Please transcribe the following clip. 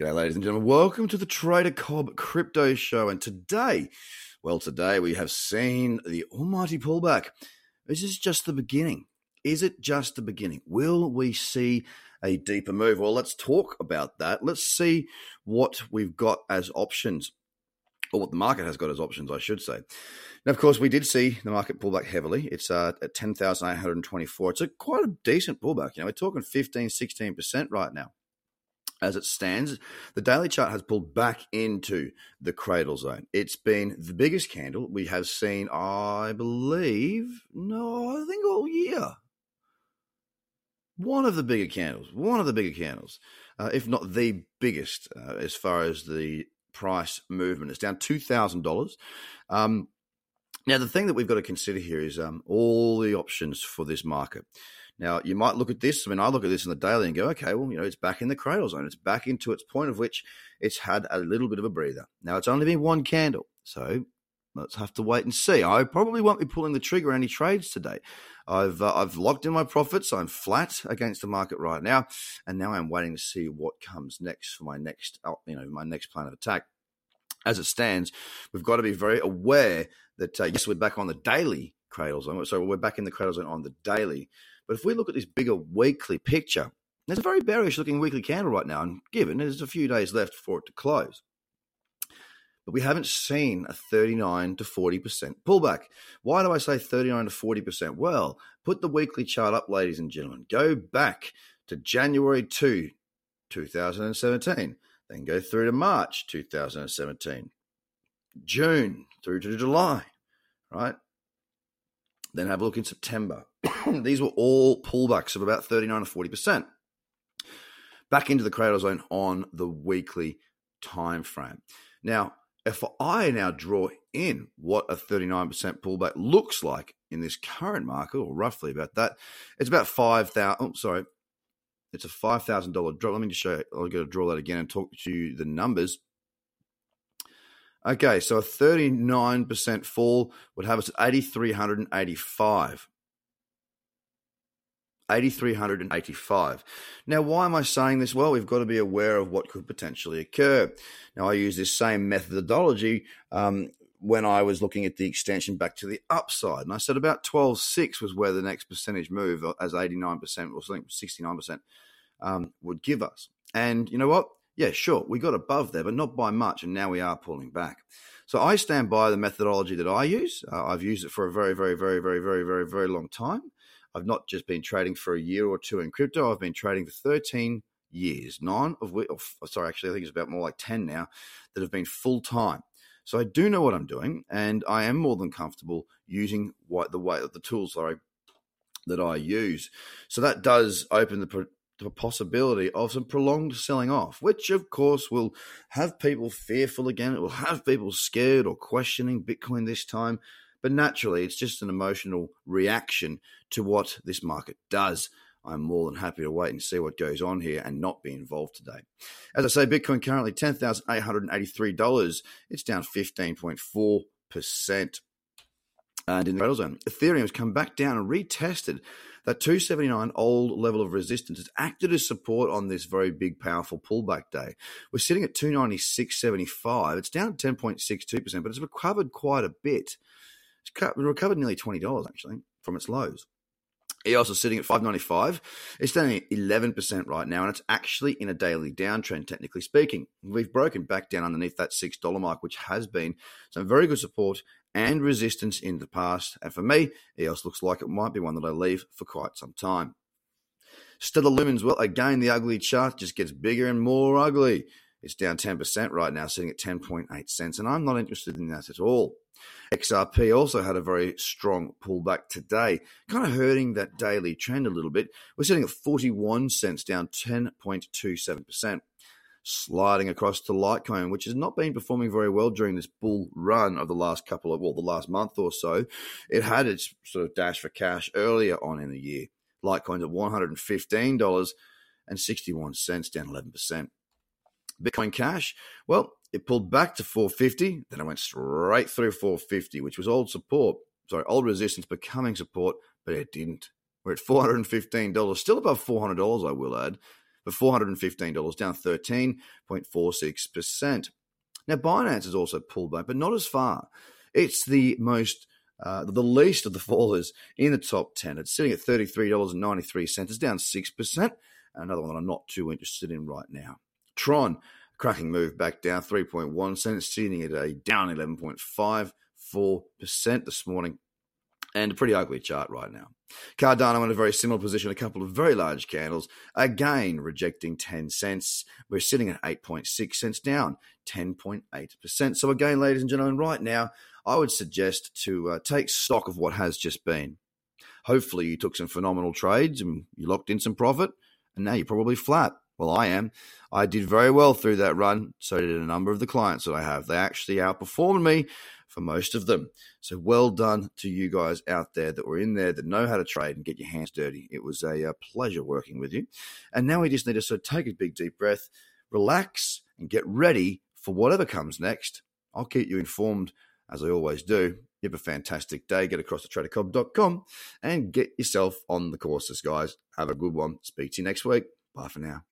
G'day, ladies and gentlemen. Welcome to the Trader Cobb Crypto Show. And today, well, today we have seen the almighty pullback. Is this just the beginning. Is it just the beginning? Will we see a deeper move? Well, let's talk about that. Let's see what we've got as options, or what the market has got as options, I should say. Now, of course, we did see the market pull back heavily. It's uh, at 10,824. It's a quite a decent pullback. You know, we're talking 15, 16% right now as it stands, the daily chart has pulled back into the cradle zone. It's been the biggest candle we have seen, I believe, no, I think all year. One of the bigger candles, one of the bigger candles, uh, if not the biggest, uh, as far as the price movement. It's down $2,000. Um, now, the thing that we've got to consider here is um, all the options for this market. Now, you might look at this. I mean, I look at this in the daily and go, okay, well, you know, it's back in the cradle zone. It's back into its point of which it's had a little bit of a breather. Now, it's only been one candle. So let's have to wait and see. I probably won't be pulling the trigger on any trades today. I've uh, I've locked in my profits. I'm flat against the market right now, and now I'm waiting to see what comes next for my next uh, you know my next plan of attack. As it stands, we've got to be very aware that uh, yes, we're back on the daily cradle zone. So we're back in the cradle zone on the daily. But if we look at this bigger weekly picture, there's a very bearish looking weekly candle right now, and given there's a few days left for it to close. But we haven't seen a 39 to 40% pullback. Why do I say 39 to 40%? Well, put the weekly chart up, ladies and gentlemen. Go back to January 2, 2017. Then go through to March 2017, June through to July, right? Then have a look in September. These were all pullbacks of about 39 to 40%. Back into the cradle zone on the weekly time frame. Now, if I now draw in what a 39% pullback looks like in this current market, or roughly about that, it's about 5,000. Oh, sorry. It's a $5,000 drop. Let me just show you. I'll go to draw that again and talk to you the numbers. Okay, so a 39% fall would have us at 8,385. 8,385. Now, why am I saying this? Well, we've got to be aware of what could potentially occur. Now, I use this same methodology um, when I was looking at the extension back to the upside. And I said about 12.6 was where the next percentage move, uh, as 89% or something, 69% um, would give us. And you know what? yeah, sure, we got above there, but not by much, and now we are pulling back. So I stand by the methodology that I use. Uh, I've used it for a very, very, very, very, very, very, very long time. I've not just been trading for a year or two in crypto. I've been trading for 13 years, nine of which, oh, sorry, actually, I think it's about more like 10 now that have been full time. So I do know what I'm doing, and I am more than comfortable using what the way the tools sorry that I use. So that does open the the possibility of some prolonged selling off, which of course will have people fearful again. It will have people scared or questioning Bitcoin this time. But naturally, it's just an emotional reaction to what this market does. I'm more than happy to wait and see what goes on here and not be involved today. As I say, Bitcoin currently $10,883. It's down 15.4%. And in the cradle zone, Ethereum has come back down and retested that 279 old level of resistance It's acted as support on this very big, powerful pullback day. We're sitting at 296.75. It's down 10.62%, but it's recovered quite a bit. It's recovered nearly $20 actually from its lows. EOS is sitting at 595. It's down 11% right now, and it's actually in a daily downtrend, technically speaking. We've broken back down underneath that $6 mark, which has been some very good support and resistance in the past. And for me, EOS looks like it might be one that I leave for quite some time. Stellar Lumens, well, again, the ugly chart just gets bigger and more ugly. It's down 10% right now, sitting at 10.8 cents, and I'm not interested in that at all. XRP also had a very strong pullback today, kind of hurting that daily trend a little bit. We're sitting at 41 cents, down 10.27% sliding across to Litecoin, which has not been performing very well during this bull run of the last couple of, well, the last month or so. It had its sort of dash for cash earlier on in the year. Litecoin's at $115 and 61 cents, down 11%. Bitcoin Cash, well, it pulled back to 450, then it went straight through 450, which was old support, sorry, old resistance becoming support, but it didn't. We're at $415, still above $400, I will add, for $415, down 13.46%. Now, Binance has also pulled back, but not as far. It's the most uh, the least of the fallers in the top 10. It's sitting at $33.93. It's down 6%. Another one that I'm not too interested in right now. Tron, cracking move back down 3.1 cents, sitting at a down 11.54% this morning. And a pretty ugly chart right now. Cardano in a very similar position, a couple of very large candles, again rejecting 10 cents. We're sitting at 8.6 cents down, 10.8%. So, again, ladies and gentlemen, right now, I would suggest to uh, take stock of what has just been. Hopefully, you took some phenomenal trades and you locked in some profit, and now you're probably flat. Well, I am. I did very well through that run. So did a number of the clients that I have. They actually outperformed me for most of them. So well done to you guys out there that were in there that know how to trade and get your hands dirty. It was a, a pleasure working with you. And now we just need to sort of take a big deep breath, relax, and get ready for whatever comes next. I'll keep you informed as I always do. You have a fantastic day. Get across to tradercobb.com and get yourself on the courses, guys. Have a good one. Speak to you next week. Bye for now.